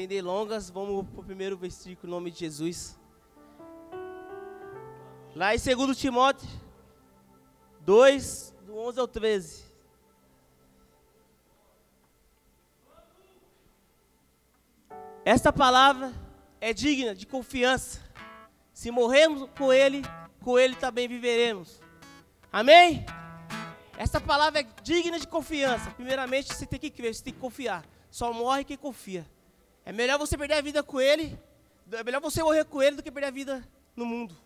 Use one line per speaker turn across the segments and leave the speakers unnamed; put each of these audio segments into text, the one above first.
Sem delongas, vamos para o primeiro versículo, em nome de Jesus. Lá em 2 Timóteo 2, do 11 ao 13. Esta palavra é digna de confiança. Se morrermos com Ele, com Ele também viveremos. Amém? Essa palavra é digna de confiança. Primeiramente, você tem que crer, você tem que confiar. Só morre quem confia. É melhor você perder a vida com Ele, é melhor você morrer com Ele do que perder a vida no mundo.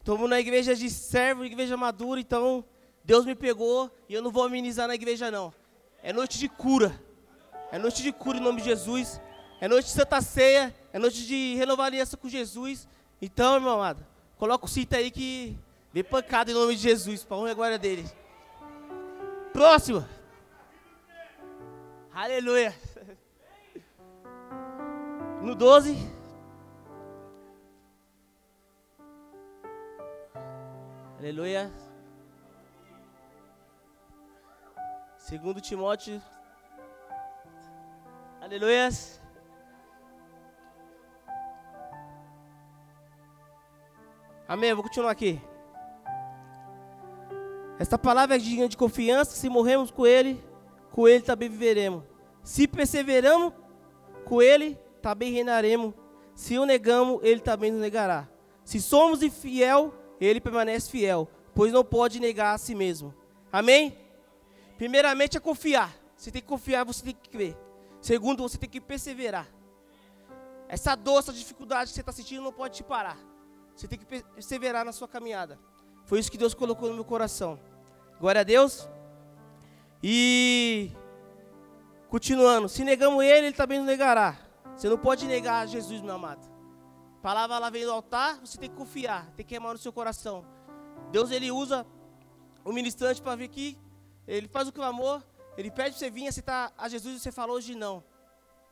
Estamos na igreja de servo, igreja madura, então Deus me pegou e eu não vou amenizar na igreja não. É noite de cura. É noite de cura em nome de Jesus. É noite de Santa Ceia. É noite de renovar aliança com Jesus. Então, meu amado, coloca o cinto aí que vem pancada em nome de Jesus, para honra e glória dele. Próximo. Aleluia. No 12. Aleluia. Segundo Timóteo. Aleluia. Amém. Vou continuar aqui. Esta palavra é digna de confiança. Se morremos com Ele, com Ele também viveremos. Se perseveramos com Ele, também reinaremos. Se o negamos, Ele também nos negará. Se somos infiel, ele permanece fiel, pois não pode negar a si mesmo. Amém? Primeiramente é confiar. Você tem que confiar, você tem que crer. Segundo, você tem que perseverar. Essa dor, essa dificuldade que você está sentindo não pode te parar. Você tem que perseverar na sua caminhada. Foi isso que Deus colocou no meu coração. Glória a Deus. E continuando, se negamos Ele, Ele também nos negará. Você não pode negar Jesus, meu amado palavra ela vem do altar, você tem que confiar, tem que queimar no seu coração. Deus ele usa o ministrante para vir aqui, ele faz o clamor, ele pede para você vir aceitar a Jesus e você fala hoje não.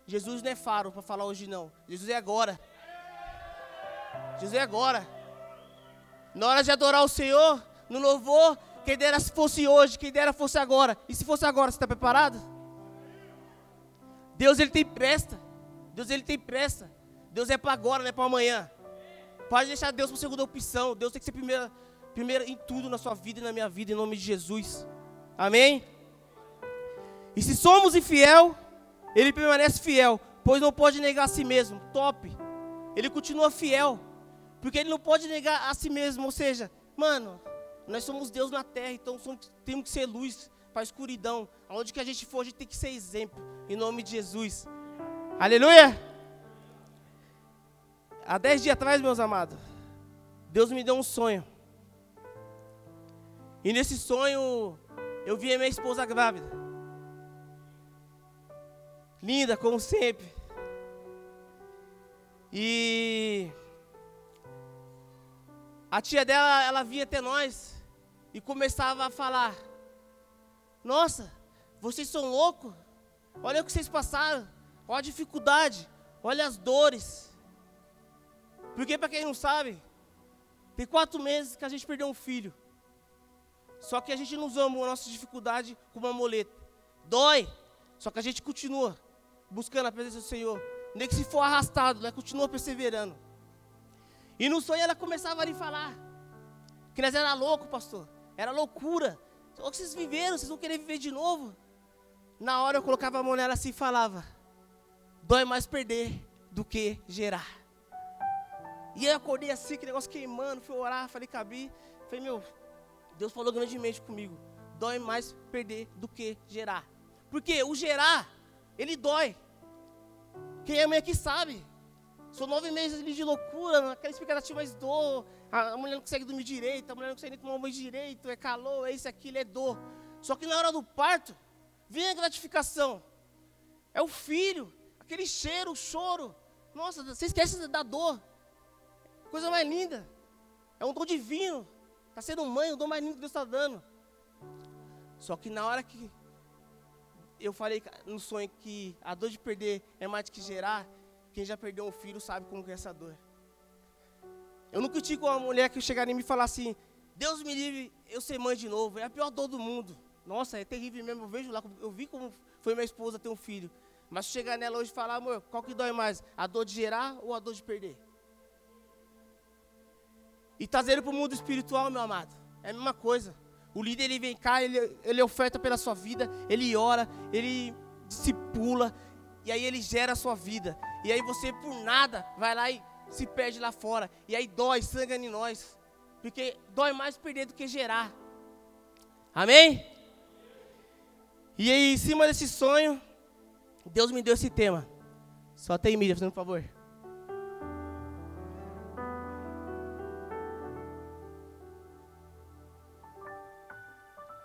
Jesus não é faro para falar hoje não. Jesus é agora. Jesus é agora. Na hora de adorar o Senhor, no louvor, quem dera se fosse hoje, quem dera fosse agora. E se fosse agora, você está preparado? Deus ele tem pressa. Deus ele tem pressa. Deus é para agora, não é para amanhã. Pode deixar Deus para segunda opção. Deus tem que ser primeiro, primeiro em tudo na sua vida e na minha vida, em nome de Jesus. Amém? E se somos infiel, ele permanece fiel, pois não pode negar a si mesmo. Top. Ele continua fiel, porque ele não pode negar a si mesmo. Ou seja, mano, nós somos Deus na terra, então somos, temos que ser luz para a escuridão. Aonde que a gente for, a gente tem que ser exemplo, em nome de Jesus. Aleluia! Há dez dias atrás, meus amados, Deus me deu um sonho. E nesse sonho, eu vi a minha esposa grávida. Linda, como sempre. E a tia dela, ela via até nós e começava a falar: Nossa, vocês são loucos. Olha o que vocês passaram. Olha a dificuldade. Olha as dores. Porque, para quem não sabe, tem quatro meses que a gente perdeu um filho. Só que a gente não usa a nossa dificuldade como uma muleta. Dói. Só que a gente continua buscando a presença do Senhor. Nem que se for arrastado, ela continua perseverando. E no sonho ela começava a lhe falar. Que nós era louco, pastor. Era loucura. O que vocês viveram, vocês vão querer viver de novo. Na hora eu colocava a mão nela assim e falava: Dói mais perder do que gerar. E eu acordei assim, que negócio queimando, fui orar, falei, cabi. Falei, meu, Deus falou grandemente comigo. Dói mais perder do que gerar. Porque o gerar, ele dói. Quem é mãe aqui sabe. São nove meses de loucura, aquela expectativa, mas dor. A mulher não consegue dormir direito, a mulher não consegue nem tomar banho direito, é calor, é isso, aquilo, é dor. Só que na hora do parto, vem a gratificação. É o filho, aquele cheiro, o choro. Nossa, você esquece da dor. Coisa mais linda. É um dom divino. Está sendo mãe, o dom mais lindo que Deus está dando. Só que na hora que eu falei no sonho que a dor de perder é mais do que gerar, quem já perdeu um filho sabe como é essa dor. Eu nunca tive uma mulher que chegaria e falar assim, Deus me livre, eu ser mãe de novo. É a pior dor do mundo. Nossa, é terrível mesmo. Eu vejo lá, eu vi como foi minha esposa ter um filho. Mas chegar nela hoje e falar, amor, qual que dói mais? A dor de gerar ou a dor de perder? E trazer para o mundo espiritual, meu amado, é a mesma coisa. O líder ele vem cá, ele, ele oferta pela sua vida, ele ora, ele discipula, e aí ele gera a sua vida. E aí você, por nada, vai lá e se perde lá fora. E aí dói, sangra em nós. Porque dói mais perder do que gerar. Amém? E aí, em cima desse sonho, Deus me deu esse tema. Só tem mídia, fazendo um favor.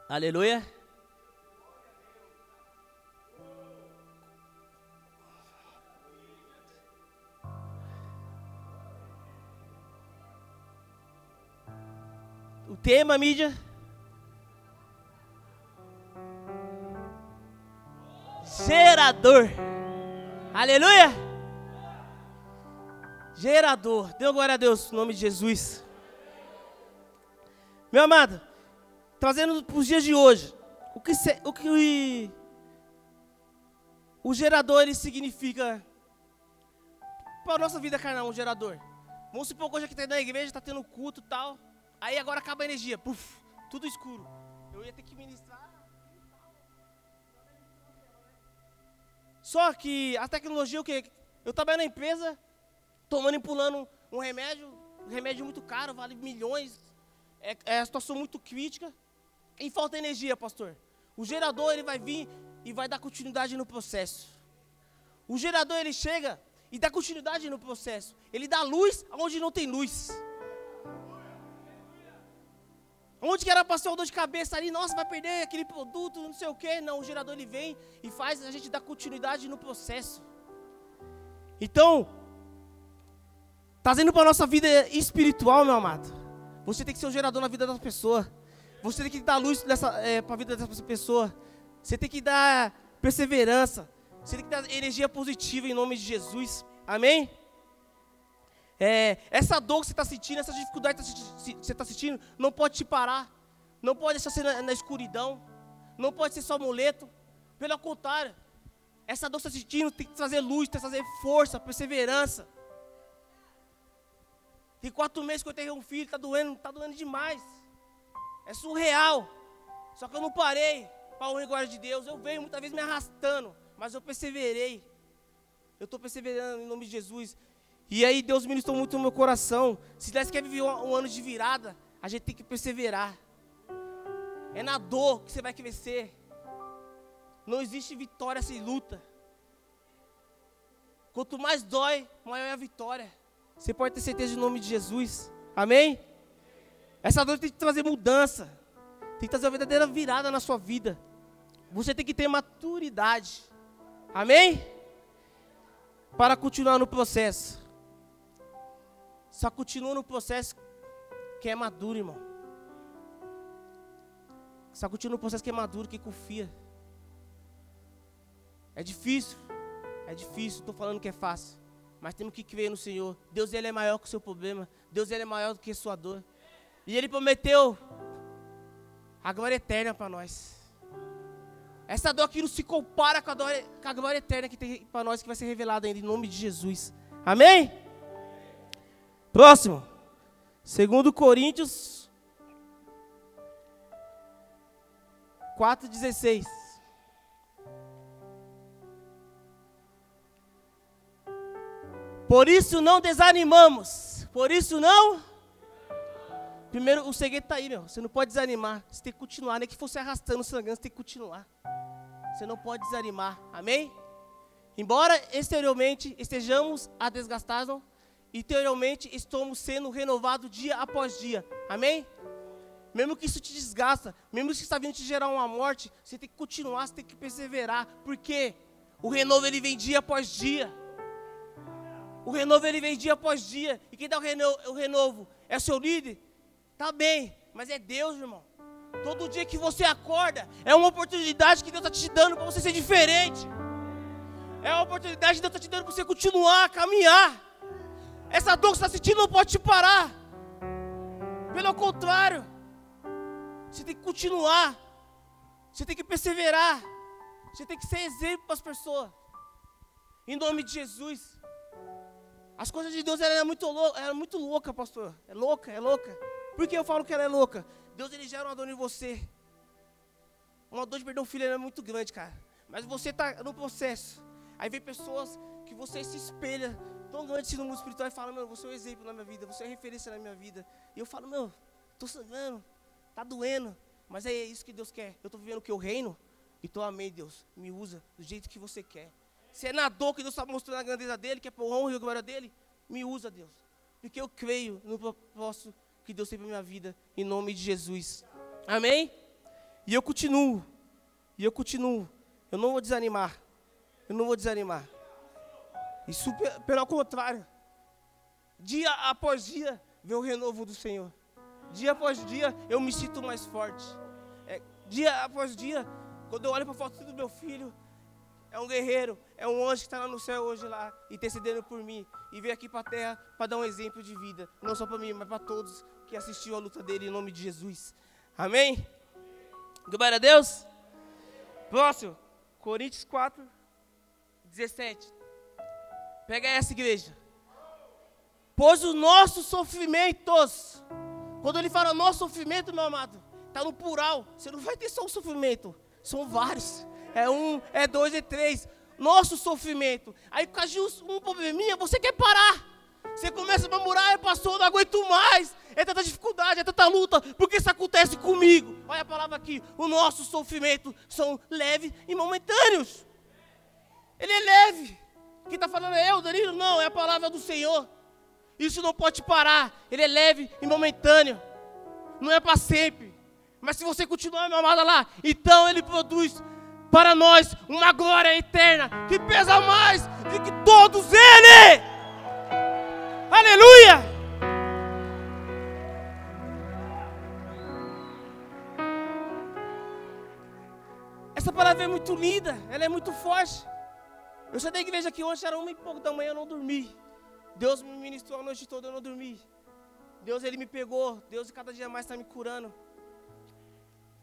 Aleluia. O tema, mídia. Gerador. Aleluia. Gerador. Deu glória a Deus, no nome de Jesus. Meu amado, trazendo para os dias de hoje, o que, se, o, que o gerador ele significa para a nossa vida carnal, um gerador. Vamos supor que hoje aqui está na igreja, está tendo culto e tal. Aí agora acaba a energia, puf, tudo escuro. Eu ia ter que ministrar. Só que a tecnologia, o que? Eu trabalho na empresa, estou manipulando um remédio, um remédio muito caro, vale milhões. É, é situação muito crítica. E falta energia, pastor. O gerador ele vai vir e vai dar continuidade no processo. O gerador ele chega e dá continuidade no processo. Ele dá luz onde não tem luz. Onde que era para ser dor de cabeça ali, nossa, vai perder aquele produto, não sei o quê. Não, o gerador ele vem e faz a gente dar continuidade no processo. Então, trazendo para a nossa vida espiritual, meu amado, você tem que ser um gerador na vida das pessoas. Você tem que dar luz é, para a vida dessa pessoa. Você tem que dar perseverança. Você tem que dar energia positiva em nome de Jesus. Amém? É, essa dor que você está sentindo, essa dificuldade que você está sentindo, não pode te parar. Não pode deixar você na, na escuridão. Não pode ser só muleto. Pelo contrário, essa dor que você está sentindo tem que trazer luz, tem que trazer força, perseverança. Tem quatro meses que eu tenho um filho, está doendo, está doendo demais. É surreal. Só que eu não parei para o glória de Deus. Eu venho muitas vezes me arrastando, mas eu perseverei. Eu estou perseverando em nome de Jesus. E aí Deus ministrou muito no meu coração. Se Deus quer viver um, um ano de virada, a gente tem que perseverar. É na dor que você vai crescer. Não existe vitória sem luta. Quanto mais dói, maior é a vitória. Você pode ter certeza em nome de Jesus. Amém? Essa dor tem que trazer mudança. Tem que trazer uma verdadeira virada na sua vida. Você tem que ter maturidade. Amém? Para continuar no processo. Só continua no processo que é maduro, irmão. Só continua no processo que é maduro, que confia. É difícil. É difícil, estou falando que é fácil. Mas temos que crer no Senhor. Deus ele é maior que o seu problema. Deus ele é maior do que a sua dor. E ele prometeu a glória eterna para nós. Essa dor aqui não se compara com a, dor, com a glória eterna que tem para nós, que vai ser revelada ainda em nome de Jesus. Amém? Próximo. Segundo Coríntios 4:16. Por isso não desanimamos. Por isso não Primeiro, o segredo está aí, meu. Você não pode desanimar. Você tem que continuar. Nem que fosse arrastando, sangrando, você tem que continuar. Você não pode desanimar. Amém? Embora exteriormente estejamos a desgastar, interiormente estamos sendo renovados dia após dia. Amém? Mesmo que isso te desgasta, mesmo que isso está vindo te gerar uma morte, você tem que continuar, você tem que perseverar. Porque o renovo ele vem dia após dia. O renovo ele vem dia após dia. E quem dá o renovo, o renovo é seu líder? Tá bem, mas é Deus, irmão. Todo dia que você acorda é uma oportunidade que Deus está te dando para você ser diferente. É uma oportunidade que Deus está te dando para você continuar a caminhar. Essa dor que você está sentindo não pode te parar. Pelo contrário, você tem que continuar. Você tem que perseverar. Você tem que ser exemplo para as pessoas. Em nome de Jesus. As coisas de Deus ela é muito louca, ela é muito louca, pastor. É louca, é louca. Por que eu falo que ela é louca? Deus ele gera uma dor em você. Uma dor de perdão filho é muito grande, cara. Mas você está no processo. Aí vem pessoas que você se espelha grande assim no mundo espiritual e fala, meu, você é um exemplo na minha vida, você é referência na minha vida. E eu falo, meu, estou sangrando, está doendo. Mas é isso que Deus quer. Eu estou vivendo o que eu reino. Então, amém, Deus. Me usa do jeito que você quer. Se é na dor que Deus está mostrando a grandeza dele, que é por honra e glória dele, me usa, Deus. Porque eu creio no propósito que Deus tem para minha vida, em nome de Jesus. Amém? E eu continuo. E eu continuo. Eu não vou desanimar. Eu não vou desanimar. Isso pelo contrário. Dia após dia vem o renovo do Senhor. Dia após dia eu me sinto mais forte. É, dia após dia, quando eu olho para a foto do meu filho, é um guerreiro, é um anjo que está lá no céu hoje lá, intercedendo por mim. E veio aqui para a terra para dar um exemplo de vida. Não só para mim, mas para todos que assistiu a luta dele em nome de Jesus. Amém? Glória a Deus. Próximo, Coríntios 4, 17. Pega essa igreja. Pois os nossos sofrimentos, quando ele fala nosso sofrimento, meu amado, está no plural. Você não vai ter só um sofrimento, são vários. É um, é dois, é três. Nosso sofrimento. Aí, por causa de um probleminha, você quer parar. Você começa a murmurar, pastor, não aguento mais. É tanta dificuldade, é tanta luta. Porque isso acontece comigo. Olha a palavra aqui. O nosso sofrimento são leves e momentâneos. Ele é leve. Quem está falando é eu, Danilo? Não, é a palavra do Senhor. Isso não pode parar. Ele é leve e momentâneo. Não é para sempre. Mas se você continuar, meu amado, lá, então ele produz para nós uma glória eterna que pesa mais do que todos ele. Aleluia! Essa palavra é muito linda, ela é muito forte. Eu saí da igreja aqui ontem, era uma e pouco da manhã, eu não dormi. Deus me ministrou a noite toda, eu não dormi. Deus, Ele me pegou. Deus, cada dia mais está me curando.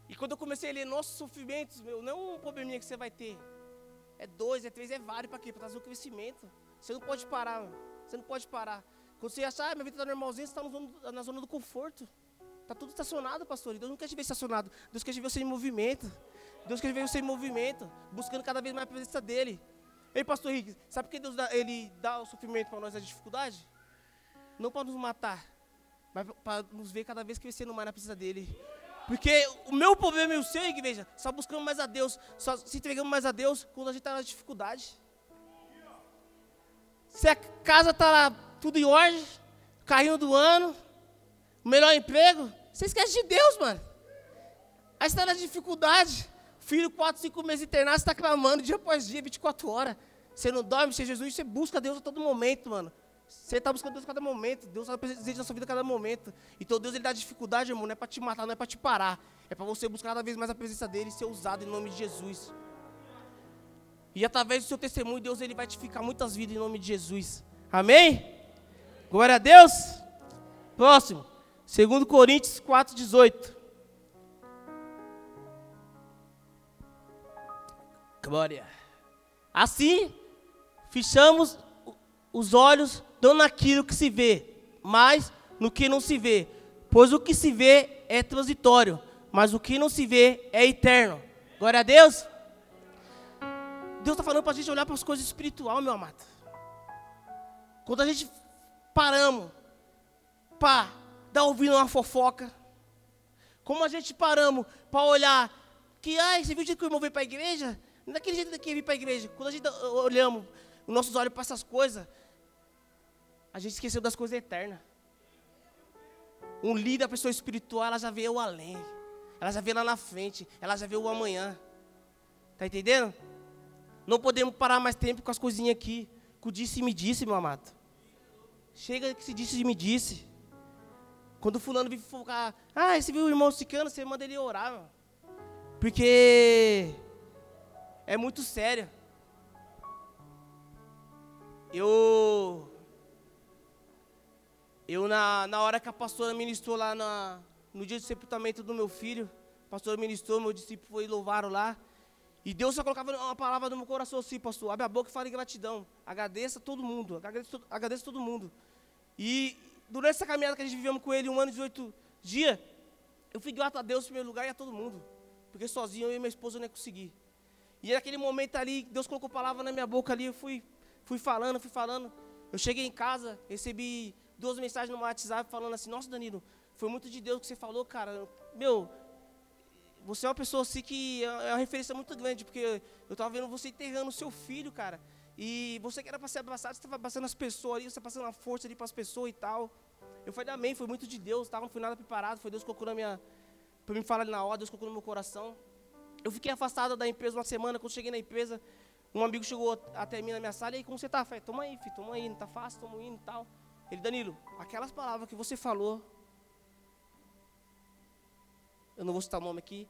E quando eu comecei a ler nossos sofrimentos, meu, não é um probleminha que você vai ter. É dois, é três, é vários para quê? Para trazer o crescimento. Você não pode parar, meu. você não pode parar. Quando você achar, ah, minha vida está normalzinha, você está na zona do conforto. Está tudo estacionado, pastor. Deus não quer te ver estacionado. Deus quer te ver você em movimento. Deus quer te ver você em movimento, buscando cada vez mais a presença dEle. Ei, pastor Henrique, sabe por que Deus dá, ele dá o sofrimento para nós, a dificuldade? Não para nos matar, mas para nos ver cada vez crescendo mais na presença dEle. Porque o meu problema e o seu, igreja, só buscamos mais a Deus, só se entregamos mais a Deus quando a gente está na dificuldade. Se a casa está tudo em ordem, carrinho do ano, melhor emprego, você esquece de Deus, mano. Aí você está na dificuldade. Filho, 4, 5 meses internado, você está clamando dia após dia, 24 horas. Você não dorme, você é Jesus, você busca Deus a todo momento, mano. Você está buscando Deus a cada momento. Deus está presente na sua vida a cada momento. Então Deus ele dá dificuldade, irmão. Não é para te matar, não é para te parar. É para você buscar cada vez mais a presença dele e ser usado em nome de Jesus. E através do seu testemunho, Deus ele vai te ficar muitas vidas em nome de Jesus. Amém? Glória a Deus. Próximo. 2 Coríntios 4,18. Glória. Assim, fechamos os olhos não naquilo que se vê, mas no que não se vê. Pois o que se vê é transitório, mas o que não se vê é eterno. Glória a Deus. Deus está falando para a gente olhar para as coisas espirituais, meu amado. Quando a gente paramos para dar ouvindo uma fofoca, como a gente paramos para olhar que, ai, você viu o que o irmão veio para a igreja? Daquele jeito que vir para a igreja. Quando a gente olhamos os nossos olhos para essas coisas, a gente esqueceu das coisas eternas. Um líder, a pessoa espiritual, ela já vê o além. Ela já vê lá na frente. Ela já vê o amanhã. Tá entendendo? Não podemos parar mais tempo com as coisinhas aqui. Com o disse e me disse, meu amado. Chega que se disse e me disse. Quando fulano vem focar, ah, você viu o irmão Cicano, você manda ele orar, meu. Porque é muito séria. Eu. Eu, na, na hora que a pastora ministrou lá na, no dia de sepultamento do meu filho, a pastora ministrou, meu discípulo foi louvar lá. E Deus só colocava uma palavra no meu coração assim, pastor. Abre a boca e fale gratidão. Agradeça todo mundo. Agradeça, agradeça todo mundo. E durante essa caminhada que a gente vivemos com ele, um ano e 18 dias, eu fui grato a Deus em primeiro lugar e a todo mundo. Porque sozinho eu e minha esposa não ia conseguir. E naquele momento ali, Deus colocou palavra na minha boca ali, eu fui, fui falando, fui falando. Eu cheguei em casa, recebi duas mensagens no WhatsApp falando assim, nossa Danilo, foi muito de Deus que você falou, cara. Meu, você é uma pessoa assim que é uma referência muito grande, porque eu estava vendo você enterrando o seu filho, cara. E você que era para ser abraçado, você estava passando as pessoas ali, você passando a força ali para as pessoas e tal. Eu falei, amém, foi muito de Deus, tá? não fui nada preparado, foi Deus que colocou na minha. Para me falar ali na hora, Deus colocou no meu coração. Eu fiquei afastado da empresa uma semana, quando cheguei na empresa, um amigo chegou até mim na minha sala, e aí, como você tá? Falei, toma aí, filho, toma aí, não tá fácil, toma indo e tal. Ele, Danilo, aquelas palavras que você falou, eu não vou citar o nome aqui,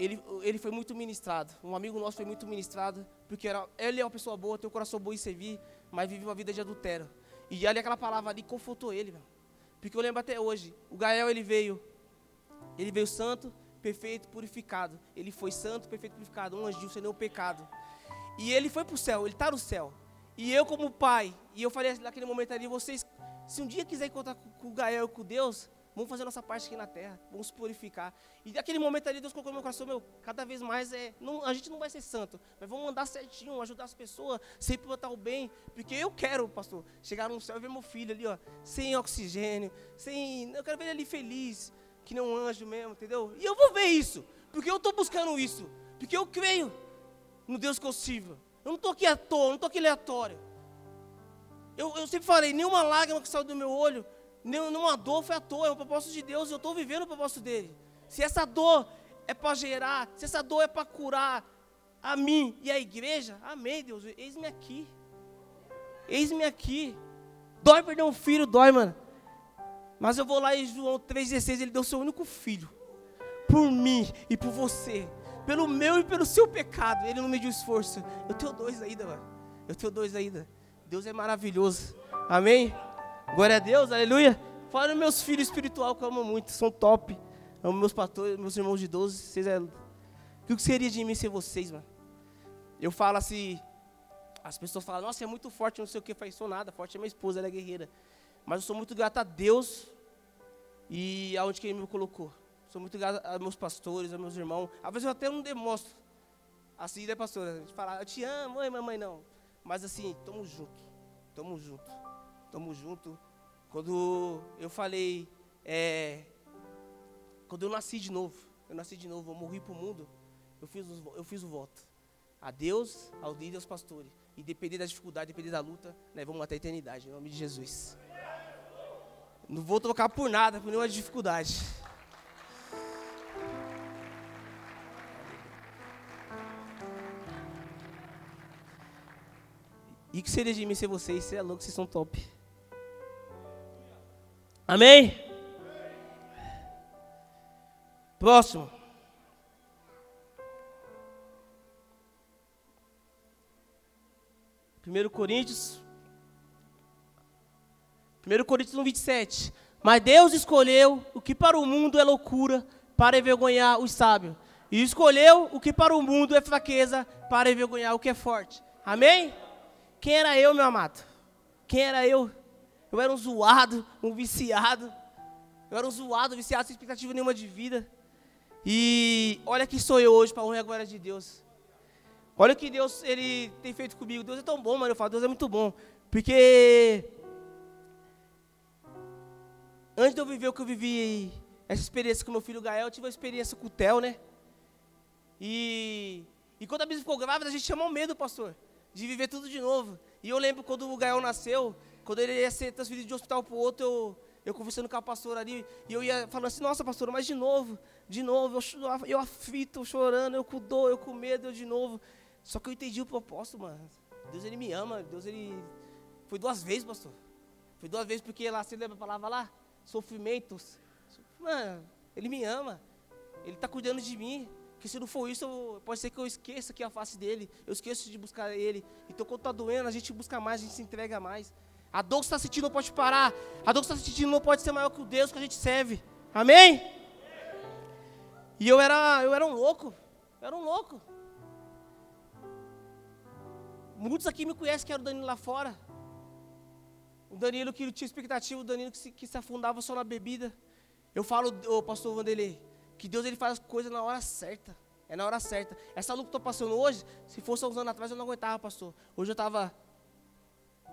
ele, ele foi muito ministrado. Um amigo nosso foi muito ministrado, porque era, ele é uma pessoa boa, tem um coração bom em servir, mas vive uma vida de adultério. E ali aquela palavra ali confortou ele, meu. Porque eu lembro até hoje, o Gael ele veio, ele veio santo, perfeito, purificado. Ele foi santo, perfeito, purificado, um anjo sem nenhum pecado. E ele foi para o céu, ele está no céu. E eu como pai, e eu falei naquele momento ali, vocês, se um dia quiser encontrar com, o Gael e com Deus, Vamos fazer nossa parte aqui na terra. Vamos se purificar. E naquele momento ali, Deus colocou no meu coração, meu, cada vez mais é. Não, a gente não vai ser santo, mas vamos andar certinho, ajudar as pessoas, sempre botar o bem. Porque eu quero, pastor, chegar no céu e ver meu filho ali, ó, sem oxigênio, sem. Eu quero ver ele ali feliz, que nem um anjo mesmo, entendeu? E eu vou ver isso, porque eu estou buscando isso. Porque eu creio no Deus que eu sirvo. Eu não estou aqui à toa, não estou aqui aleatório. Eu, eu sempre falei, nenhuma lágrima que saiu do meu olho Nenhuma dor foi à toa, é o propósito de Deus, eu estou vivendo o propósito dele. Se essa dor é para gerar, se essa dor é para curar a mim e a igreja, amém, Deus, eis-me aqui. Eis-me aqui. Dói perder um filho, dói, mano. Mas eu vou lá em João 3,16, ele deu seu único filho. Por mim e por você. Pelo meu e pelo seu pecado. Ele não mediu esforço. Eu tenho dois ainda, mano. Eu tenho dois ainda. Deus é maravilhoso. Amém? Glória a Deus, aleluia. Fora meus filhos espiritual que eu amo muito, são top. Amo meus pastores, meus irmãos de 12. Vocês é... O que seria de mim ser vocês, mano? Eu falo assim, as pessoas falam, nossa, é muito forte, não sei o que, eu sou nada, forte é minha esposa, ela é guerreira. Mas eu sou muito grato a Deus e aonde que Ele me colocou. Sou muito grato a meus pastores, a meus irmãos. Às vezes eu até não demonstro. Assim, né, pastora? A gente fala, eu te amo, mãe, mamãe, não. Mas assim, tamo junto. Tamo junto. Tamo junto. Quando eu falei, é, quando eu nasci de novo, eu nasci de novo, eu morri para o mundo, eu fiz, eu fiz o voto. A Deus, ao líder e aos pastores. E depender da dificuldade, depender da luta, né, vamos até a eternidade, em nome de Jesus. Não vou trocar por nada, por nenhuma dificuldade. E que seria de mim ser vocês? Você é louco, vocês são top. Amém? Próximo. Primeiro Coríntios. Primeiro Coríntios 1, 27. Mas Deus escolheu o que para o mundo é loucura para envergonhar os sábios. E escolheu o que para o mundo é fraqueza para envergonhar o que é forte. Amém? Quem era eu, meu amado? Quem era eu? Eu era um zoado, um viciado. Eu era um zoado, viciado, sem expectativa nenhuma de vida. E olha que sou eu hoje para honrar a glória de Deus. Olha o que Deus ele tem feito comigo. Deus é tão bom, mano. Eu falo, Deus é muito bom. Porque antes de eu viver o que eu vivi, essa experiência com meu filho Gael, eu tive uma experiência com o Theo, né? E, e quando a Bíblia ficou grávida, a gente chamou medo, pastor, de viver tudo de novo. E eu lembro quando o Gael nasceu, quando ele ia ser transferido de um hospital para o outro, eu, eu conversando com a pastora ali, e eu ia falando assim, nossa pastora, mas de novo, de novo, eu, eu aflito, chorando, eu com dor, eu com medo, eu de novo. Só que eu entendi o propósito, mano. Deus ele me ama, Deus ele. Foi duas vezes, pastor. Foi duas vezes porque lá, você lembra a palavra lá? Sofrimentos. Mano, ele me ama. Ele está cuidando de mim. Que se não for isso, eu, pode ser que eu esqueça que a face dele. Eu esqueço de buscar ele. Então, quando está doendo, a gente busca mais, a gente se entrega mais. A dor que está sentindo não pode parar. A dor que está sentindo não pode ser maior que o Deus que a gente serve. Amém? E eu era, eu era um louco. Eu era um louco. Muitos aqui me conhecem que era o Danilo lá fora. O Danilo que tinha expectativa, o Danilo que se, que se afundava só na bebida. Eu falo, ô pastor Vanderlei, que Deus ele faz as coisas na hora certa. É na hora certa. Essa luta que eu estou passando hoje, se fosse uns anos atrás, eu não aguentava, pastor. Hoje eu estava,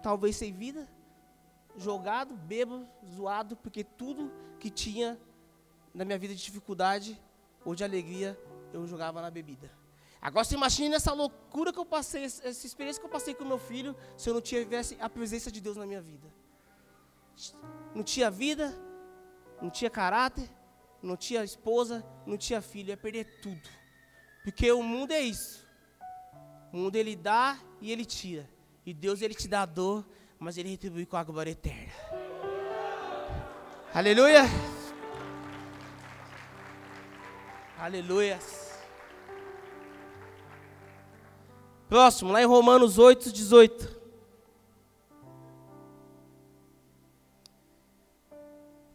talvez sem vida, jogado, bêbado, zoado, porque tudo que tinha na minha vida de dificuldade ou de alegria, eu jogava na bebida. Agora você imagine essa loucura que eu passei, essa experiência que eu passei com meu filho, se eu não tivesse a presença de Deus na minha vida. Não tinha vida, não tinha caráter, não tinha esposa, não tinha filho, ia perder tudo. Porque o mundo é isso. O mundo ele dá e ele tira. E Deus ele te dá dor, mas ele retribui com a glória eterna. Aleluia. Aleluia. Próximo, lá em Romanos 8, 18.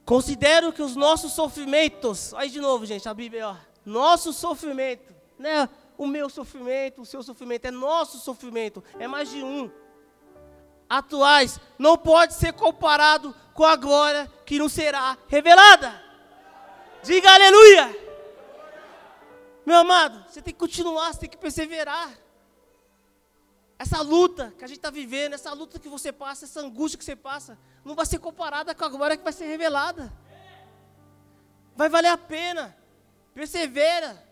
Considero que os nossos sofrimentos, aí de novo, gente, a Bíblia, ó, nosso sofrimento, né? O meu sofrimento, o seu sofrimento, é nosso sofrimento, é mais de um. Atuais, não pode ser comparado com a glória que não será revelada. Diga aleluia. Meu amado, você tem que continuar, você tem que perseverar. Essa luta que a gente está vivendo, essa luta que você passa, essa angústia que você passa, não vai ser comparada com a glória que vai ser revelada. Vai valer a pena. Persevera.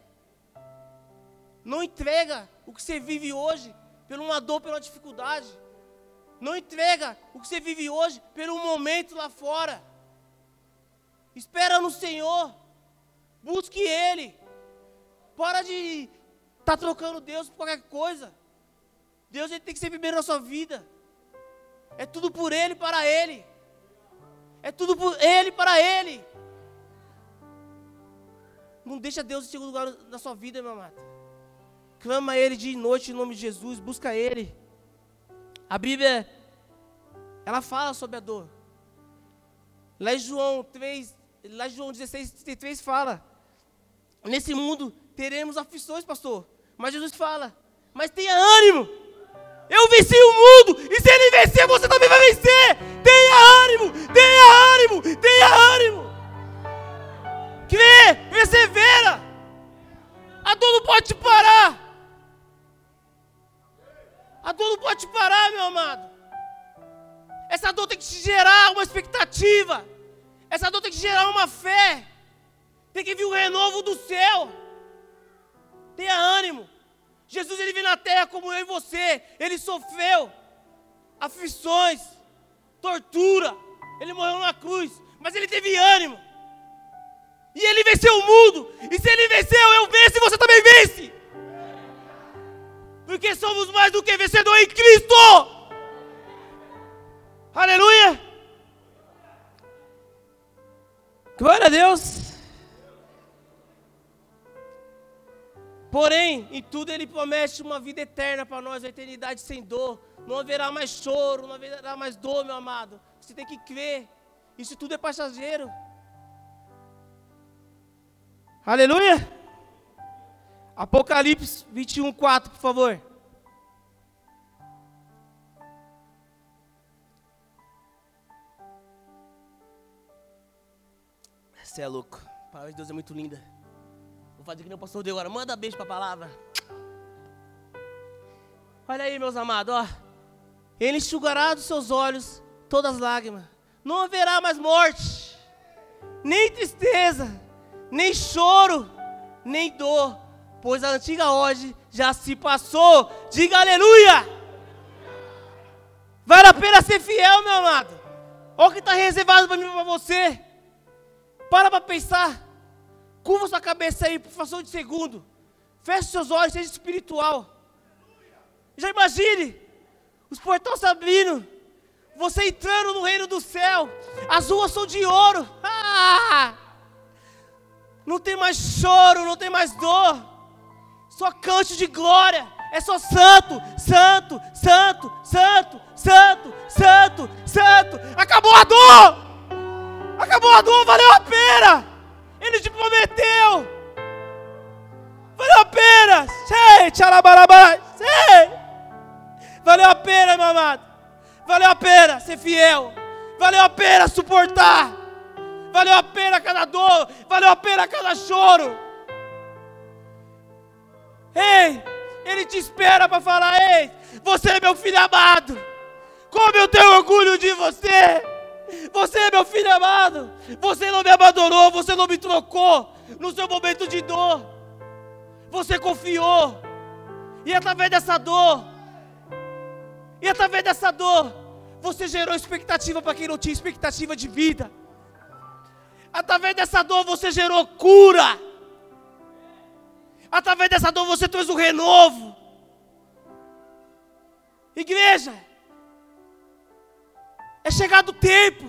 Não entrega o que você vive hoje por uma dor, pela dificuldade. Não entrega o que você vive hoje pelo momento lá fora. Espera no Senhor. Busque Ele. Para de estar tá trocando Deus por qualquer coisa. Deus ele tem que ser primeiro na sua vida. É tudo por Ele, para Ele. É tudo por Ele, para Ele. Não deixa Deus em segundo lugar na sua vida, meu amado. Clama Ele de noite em nome de Jesus, busca Ele. A Bíblia, ela fala sobre a dor. Lá em João 3, lá em João 16, 33 fala. Nesse mundo teremos aflições, pastor. Mas Jesus fala, mas tenha ânimo. Eu venci o mundo, e se ele vencer, você também vai vencer. Tenha ânimo, tenha ânimo, tenha ânimo. Crê, persevera. A dor não pode te parar. A dor não pode te parar, meu amado. Essa dor tem que te gerar uma expectativa. Essa dor tem que gerar uma fé. Tem que vir o renovo do céu. Tenha ânimo. Jesus ele veio na terra como eu e você. Ele sofreu aflições, tortura. Ele morreu na cruz, mas ele teve ânimo. E ele venceu o mundo. E se ele venceu, eu venço e você também vence. Porque somos mais do que vencedor em Cristo. Aleluia. Glória a Deus. Porém, em tudo Ele promete uma vida eterna para nós, a eternidade sem dor. Não haverá mais choro, não haverá mais dor, meu amado. Você tem que crer. Isso tudo é passageiro. Aleluia! Apocalipse 21, 4, por favor. Você é louco. A palavra de Deus é muito linda. Vou fazer que nem o pastor deu agora. Manda beijo para a palavra. Olha aí, meus amados, ó. Ele enxugará dos seus olhos todas as lágrimas. Não haverá mais morte, nem tristeza, nem choro, nem dor, pois a antiga hoje já se passou. Diga aleluia! Vale a pena ser fiel, meu amado. Olha o que está reservado para mim e para você. Para para pensar. Curva sua cabeça aí, por fração de segundo. Feche seus olhos, seja espiritual. Já imagine os portões abrindo. Você entrando no reino do céu. As ruas são de ouro. Ah! Não tem mais choro, não tem mais dor. Só cante de glória. É só santo, santo, santo, santo, santo, santo, santo. Acabou a dor. Acabou a dor, valeu a pena. Ele te prometeu. Valeu a pena. Sei, tchalabarabá. Sei. Valeu a pena, meu amado. Valeu a pena ser fiel. Valeu a pena suportar. Valeu a pena cada dor. Valeu a pena cada choro. Ei, Ele te espera para falar: Ei, você é meu filho amado. Como eu tenho orgulho de você. Você é meu filho amado. Você não me abandonou. Você não me trocou no seu momento de dor. Você confiou. E através dessa dor, e através dessa dor, você gerou expectativa para quem não tinha expectativa de vida. Através dessa dor você gerou cura. Através dessa dor você trouxe o um renovo. Igreja, é chegado o tempo.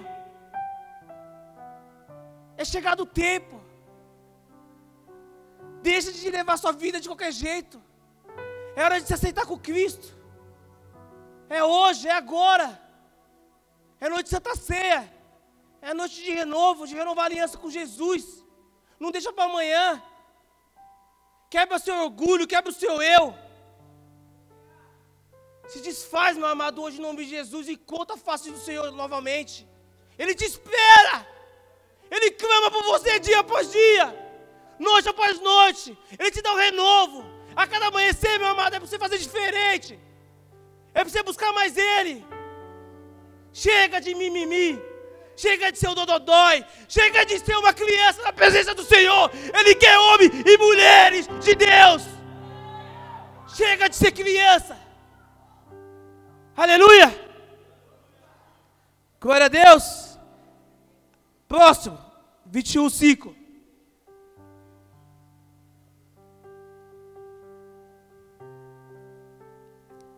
É chegado o tempo. Deixa de levar sua vida de qualquer jeito. É hora de se aceitar com Cristo. É hoje, é agora. É noite de Santa Ceia. É noite de renovo, de renovar aliança com Jesus. Não deixa para amanhã. Quebra o seu orgulho, quebra o seu eu. Se desfaz, meu amado, hoje em nome de Jesus e conta a face do Senhor novamente. Ele te espera. Ele clama por você dia após dia, noite após noite. Ele te dá um renovo. A cada amanhecer, meu amado, é para você fazer diferente. É para você buscar mais Ele. Chega de mimimi. Chega de ser o dododói. Chega de ser uma criança na presença do Senhor. Ele quer homens e mulheres de Deus. Chega de ser criança. Aleluia. Glória a Deus. Próximo. 21, 5.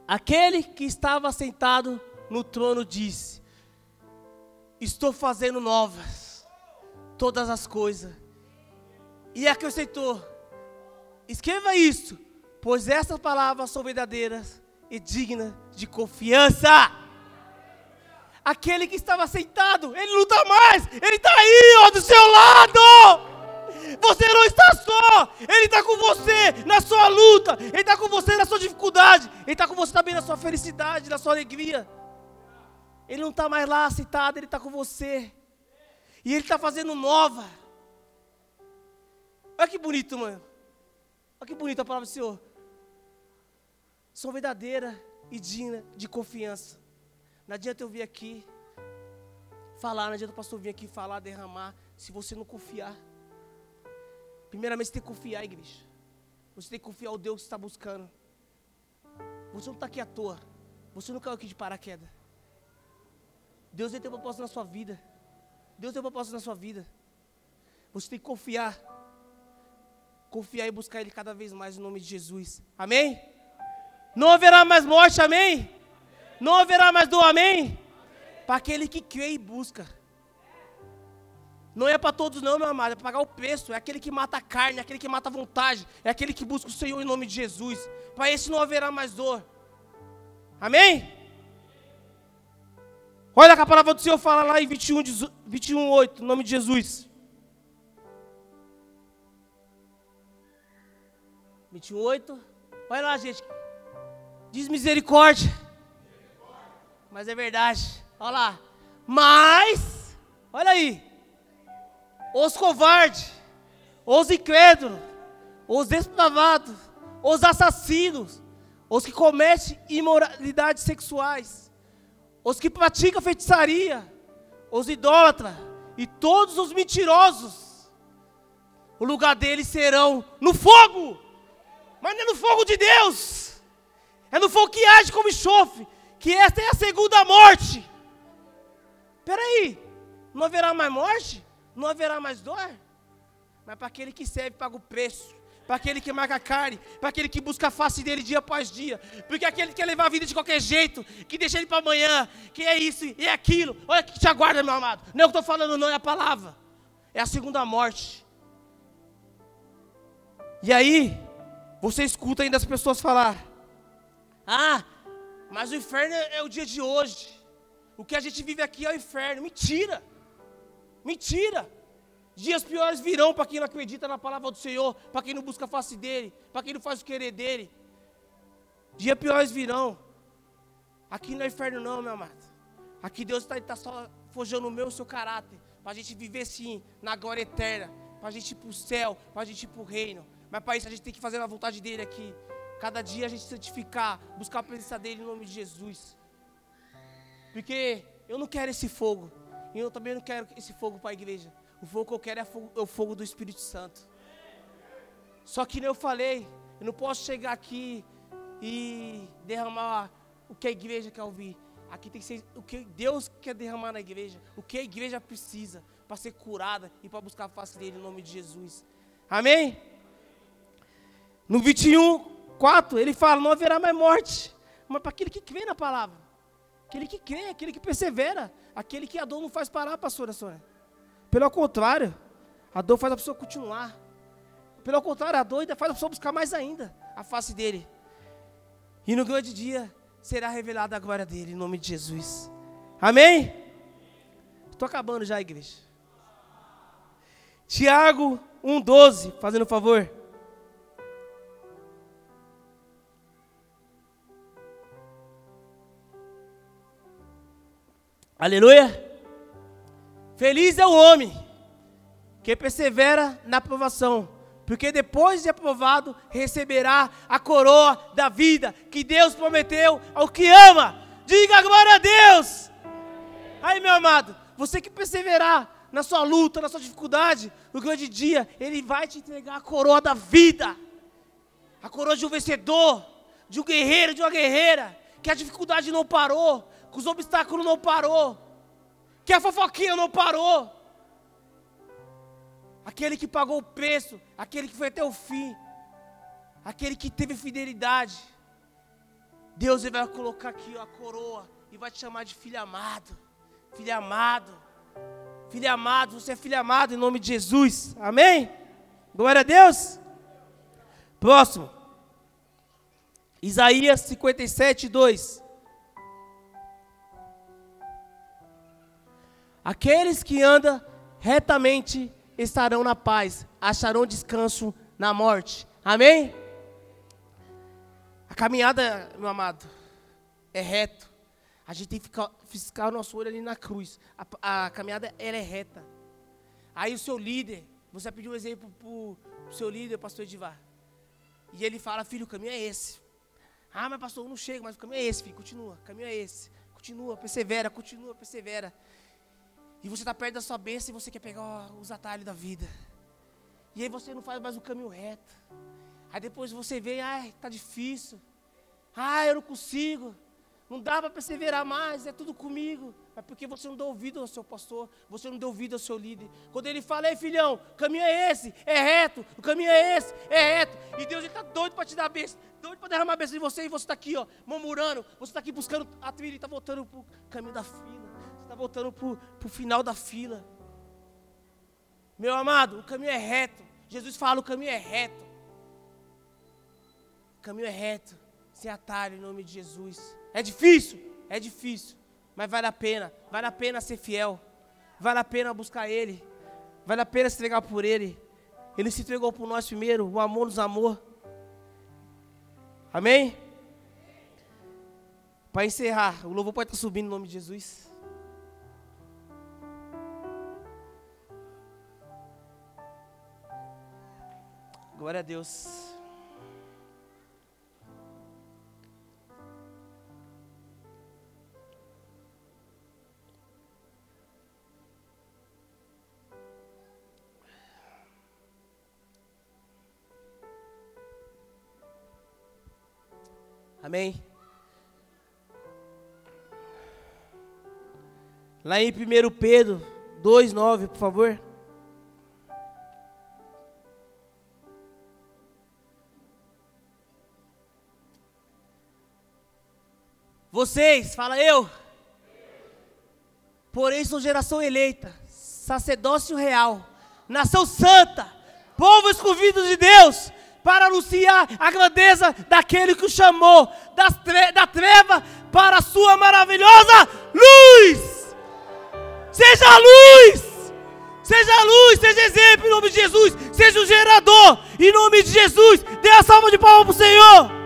Aquele que estava sentado no trono disse: Estou fazendo novas todas as coisas. E acrescentou: Escreva isso, pois essas palavras são verdadeiras e dignas de confiança. Aquele que estava sentado, ele não está mais, ele está aí, ó, do seu lado. Você não está só, Ele está com você na sua luta, Ele está com você na sua dificuldade, Ele está com você também na sua felicidade, na sua alegria. Ele não está mais lá citado, Ele está com você. E Ele está fazendo nova. Olha que bonito, mano. Olha que bonita a palavra do Senhor. São verdadeira e digna de confiança. Não adianta eu vir aqui falar, não adianta o pastor vir aqui falar, derramar, se você não confiar. Primeiramente você tem que confiar, igreja. Você tem que confiar ao Deus que está buscando. Você não está aqui à toa. Você não caiu aqui de paraquedas. Deus tem um propósito na sua vida. Deus tem um propósito na sua vida. Você tem que confiar. Confiar e buscar Ele cada vez mais em nome de Jesus. Amém? Não haverá mais morte, amém? Não haverá mais dor, amém? Para aquele que crê e busca. Não é para todos, não, meu amado, é para pagar o preço. É aquele que mata a carne, é aquele que mata a vontade, é aquele que busca o Senhor em nome de Jesus. Para esse não haverá mais dor. Amém? Olha que a palavra do Senhor fala lá em 21, 21 8, em nome de Jesus. 21, 8. Olha lá, gente. Diz misericórdia. Mas é verdade. Olha lá. Mas, olha aí. Os covardes, os incrédulos, os depravados, os assassinos, os que cometem imoralidades sexuais os que praticam feitiçaria, os idólatras e todos os mentirosos. O lugar deles serão no fogo, mas não é no fogo de Deus, é no fogo que age como enxofre, que esta é a segunda morte. Peraí, não haverá mais morte? Não haverá mais dor? Mas para aquele que serve, paga o preço para aquele que marca a carne, para aquele que busca a face dele dia após dia, porque aquele que quer levar a vida de qualquer jeito, que deixa ele para amanhã, que é isso e é aquilo, olha que te aguarda, meu amado. Não é o que estou falando, não, é a palavra, é a segunda morte. E aí, você escuta ainda as pessoas falar: Ah, mas o inferno é o dia de hoje, o que a gente vive aqui é o inferno. Mentira, mentira. Dias piores virão para quem não acredita na palavra do Senhor, para quem não busca a face dele, para quem não faz o querer dele. Dias piores virão. Aqui não é inferno, não, meu amado. Aqui Deus está tá só forjando o meu e o seu caráter. Para a gente viver sim, na glória eterna. Para a gente ir para o céu, para a gente ir para o reino. Mas para isso a gente tem que fazer a vontade dele aqui. Cada dia a gente santificar, buscar a presença dele em nome de Jesus. Porque eu não quero esse fogo. E eu também não quero esse fogo para a igreja. O fogo que eu quero é, fogo, é o fogo do Espírito Santo. Só que nem eu falei, eu não posso chegar aqui e derramar o que a igreja quer ouvir. Aqui tem que ser o que Deus quer derramar na igreja, o que a igreja precisa para ser curada e para buscar a face dele em nome de Jesus. Amém? No 21, 4, ele fala: Não haverá mais morte, mas para aquele que crê na palavra, aquele que crê, aquele que persevera, aquele que a dor não faz parar, pastora Sônia. Pelo contrário, a dor faz a pessoa continuar. Pelo contrário, a dor ainda faz a pessoa buscar mais ainda a face dele. E no grande dia será revelada a glória dele, em nome de Jesus. Amém? Estou acabando já, igreja. Tiago 1,12, fazendo um favor. Aleluia. Feliz é o homem que persevera na aprovação, porque depois de aprovado, receberá a coroa da vida que Deus prometeu ao que ama. Diga glória a Deus! Aí, meu amado, você que perseverar na sua luta, na sua dificuldade, no grande dia, Ele vai te entregar a coroa da vida, a coroa de um vencedor, de um guerreiro, de uma guerreira, que a dificuldade não parou, que os obstáculos não parou, que a fofoquinha não parou, aquele que pagou o preço, aquele que foi até o fim, aquele que teve fidelidade. Deus vai colocar aqui a coroa e vai te chamar de filho amado, filho amado, filho amado, você é filho amado em nome de Jesus, amém? Glória a Deus. Próximo, Isaías 57, 2. Aqueles que andam retamente estarão na paz, acharão descanso na morte. Amém? A caminhada, meu amado, é reto. A gente tem que ficar, fiscar o nosso olho ali na cruz. A, a, caminhada, ela é reta. Aí o seu líder, você pediu um exemplo para o seu líder, pastor Edivar. E ele fala, filho, o caminho é esse. Ah, mas pastor, eu não chego, mas o caminho é esse, filho, continua, o caminho é esse. Continua, persevera, continua, persevera. E você está perto da sua bênção e você quer pegar os atalhos da vida. E aí você não faz mais o caminho reto. Aí depois você vê, ai, está difícil. Ai, eu não consigo. Não dá para perseverar mais, é tudo comigo. Mas porque você não deu ouvido ao seu pastor, você não deu ouvido ao seu líder. Quando ele fala, ei filhão, o caminho é esse, é reto, o caminho é esse, é reto. E Deus está doido para te dar bênção, doido para derramar a bênção em você, e você está aqui, ó, murmurando, você está aqui buscando a trilha e está voltando para o caminho da fila está voltando para o final da fila. Meu amado, o caminho é reto. Jesus fala: o caminho é reto. O caminho é reto, sem atalho, em nome de Jesus. É difícil? É difícil. Mas vale a pena. Vale a pena ser fiel. Vale a pena buscar Ele. Vale a pena se entregar por Ele. Ele se entregou por nós primeiro. O amor nos amou. Amém? Para encerrar, o louvor pode estar subindo em nome de Jesus. Glória a Deus. Amém. Lá em 1 Pedro 2,9, por favor. Vocês, fala eu. Porém, são geração eleita, sacerdócio real, nação santa, povo escolhido de Deus, para anunciar a grandeza daquele que o chamou tre da treva para a sua maravilhosa luz. Seja luz, seja luz, seja exemplo em nome de Jesus, seja o gerador em nome de Jesus. Dê a salva de palmas para o Senhor.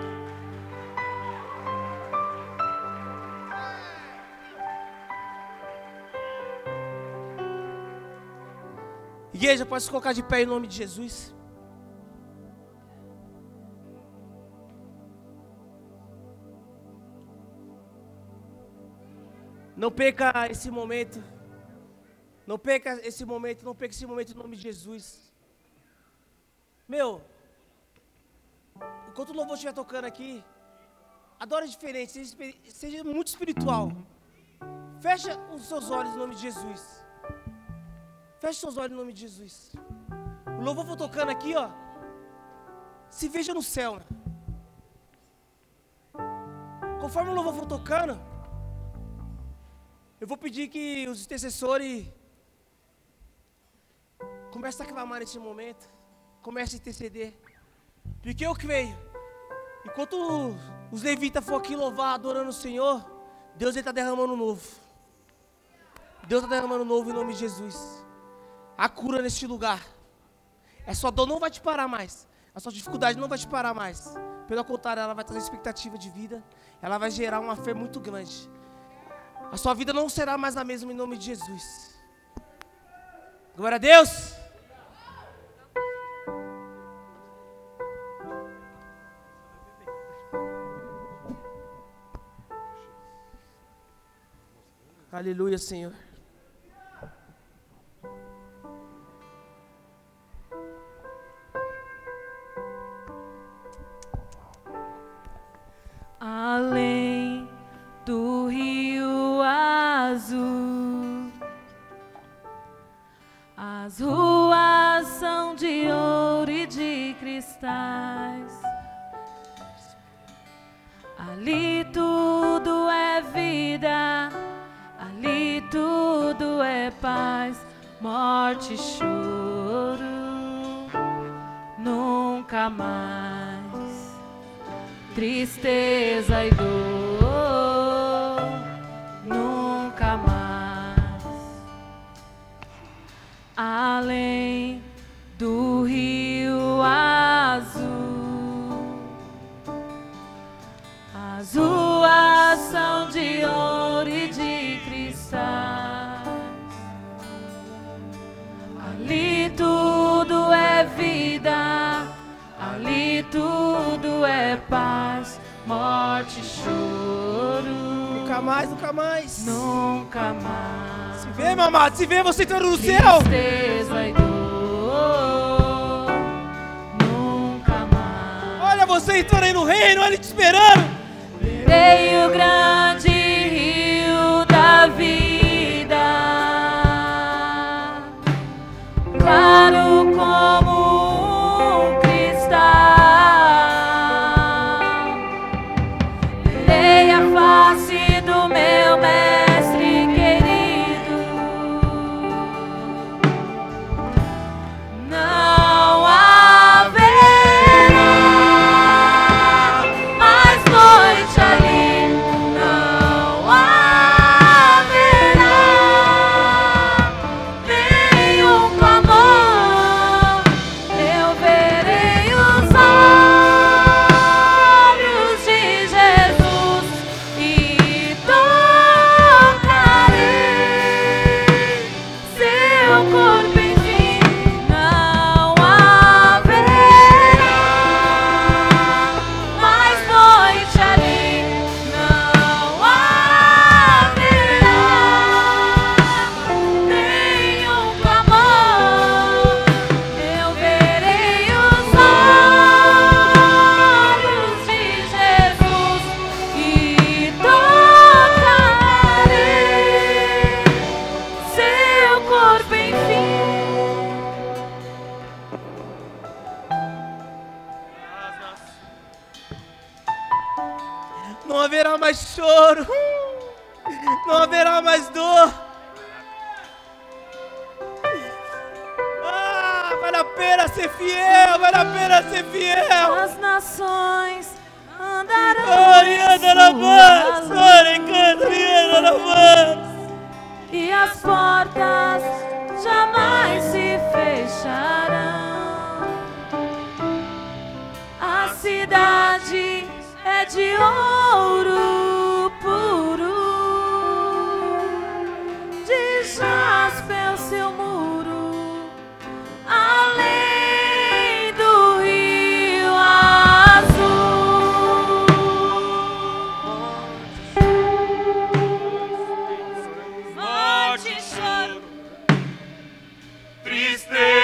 Igreja, pode se colocar de pé em nome de Jesus. Não perca esse momento. Não perca esse momento, não perca esse momento em nome de Jesus. Meu, enquanto o louvor estiver tocando aqui, adore diferente, seja, seja muito espiritual. Fecha os seus olhos em nome de Jesus. Feche seus olhos em nome de Jesus. O louvor for tocando aqui, ó. Se veja no céu. Né? Conforme o louvor for tocando, eu vou pedir que os intercessores comecem a clamar nesse momento. Comecem a interceder. Porque eu creio. Enquanto os levitas for aqui louvar, adorando o Senhor, Deus está derramando novo. Deus está derramando novo em nome de Jesus. A cura neste lugar. A sua dor não vai te parar mais. A sua dificuldade não vai te parar mais. Pelo contrário, ela vai trazer expectativa de vida. Ela vai gerar uma fé muito grande. A sua vida não será mais a mesma em nome de Jesus. Glória a Deus. Aleluia, Senhor.
Se vê você entrando no céu. Olha você entrando aí no reino, olha te esperando.
Verei o grande
This.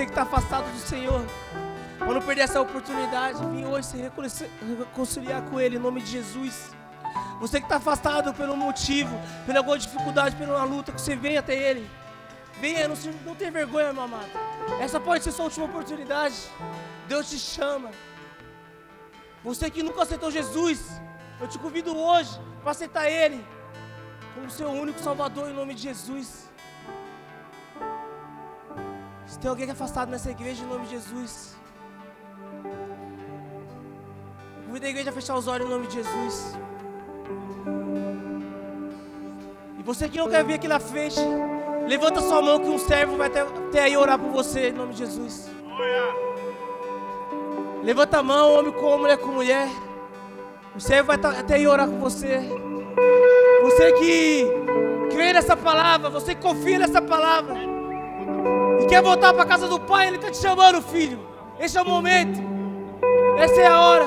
Você que está afastado do Senhor. Para não perder essa oportunidade. Vim hoje se reconciliar com Ele. Em nome de Jesus. Você que está afastado pelo motivo, pela alguma dificuldade, pela luta, que você venha até Ele. Venha, não, não tenha vergonha, meu amado. Essa pode ser sua última oportunidade. Deus te chama. Você que nunca aceitou Jesus, eu te convido hoje para aceitar Ele como seu único Salvador em nome de Jesus. Se tem alguém que é afastado nessa igreja em nome de Jesus, convido a igreja a fechar os olhos em nome de Jesus. E você que não quer vir aqui na frente, levanta sua mão que um servo vai até, até aí orar por você em nome de Jesus. Levanta a mão, homem com mulher com mulher. O servo vai até aí orar com você. Você que crê nessa palavra, você que confia nessa palavra. E quer voltar para a casa do Pai, Ele está te chamando, filho. Esse é o momento. Essa é a hora.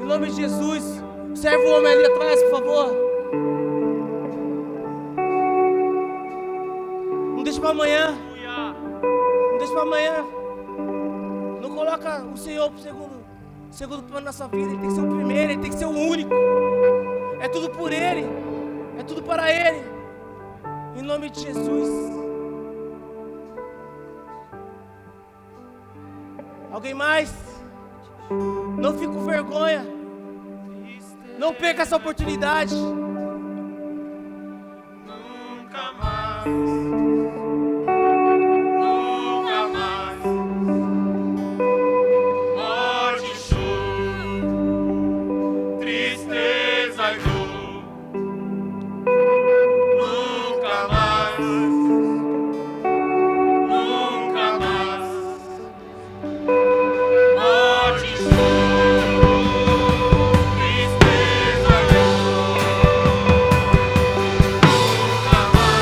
Em nome de Jesus. Serve o homem ali atrás, por favor. Não deixa para amanhã. Não deixa para amanhã. Não coloca o Senhor para segundo, segundo plano na sua vida. Ele tem que ser o primeiro, ele tem que ser o único. É tudo por Ele. É tudo para Ele. Em nome de Jesus. Alguém mais? Não fique com vergonha. Não perca essa oportunidade.
Nunca mais.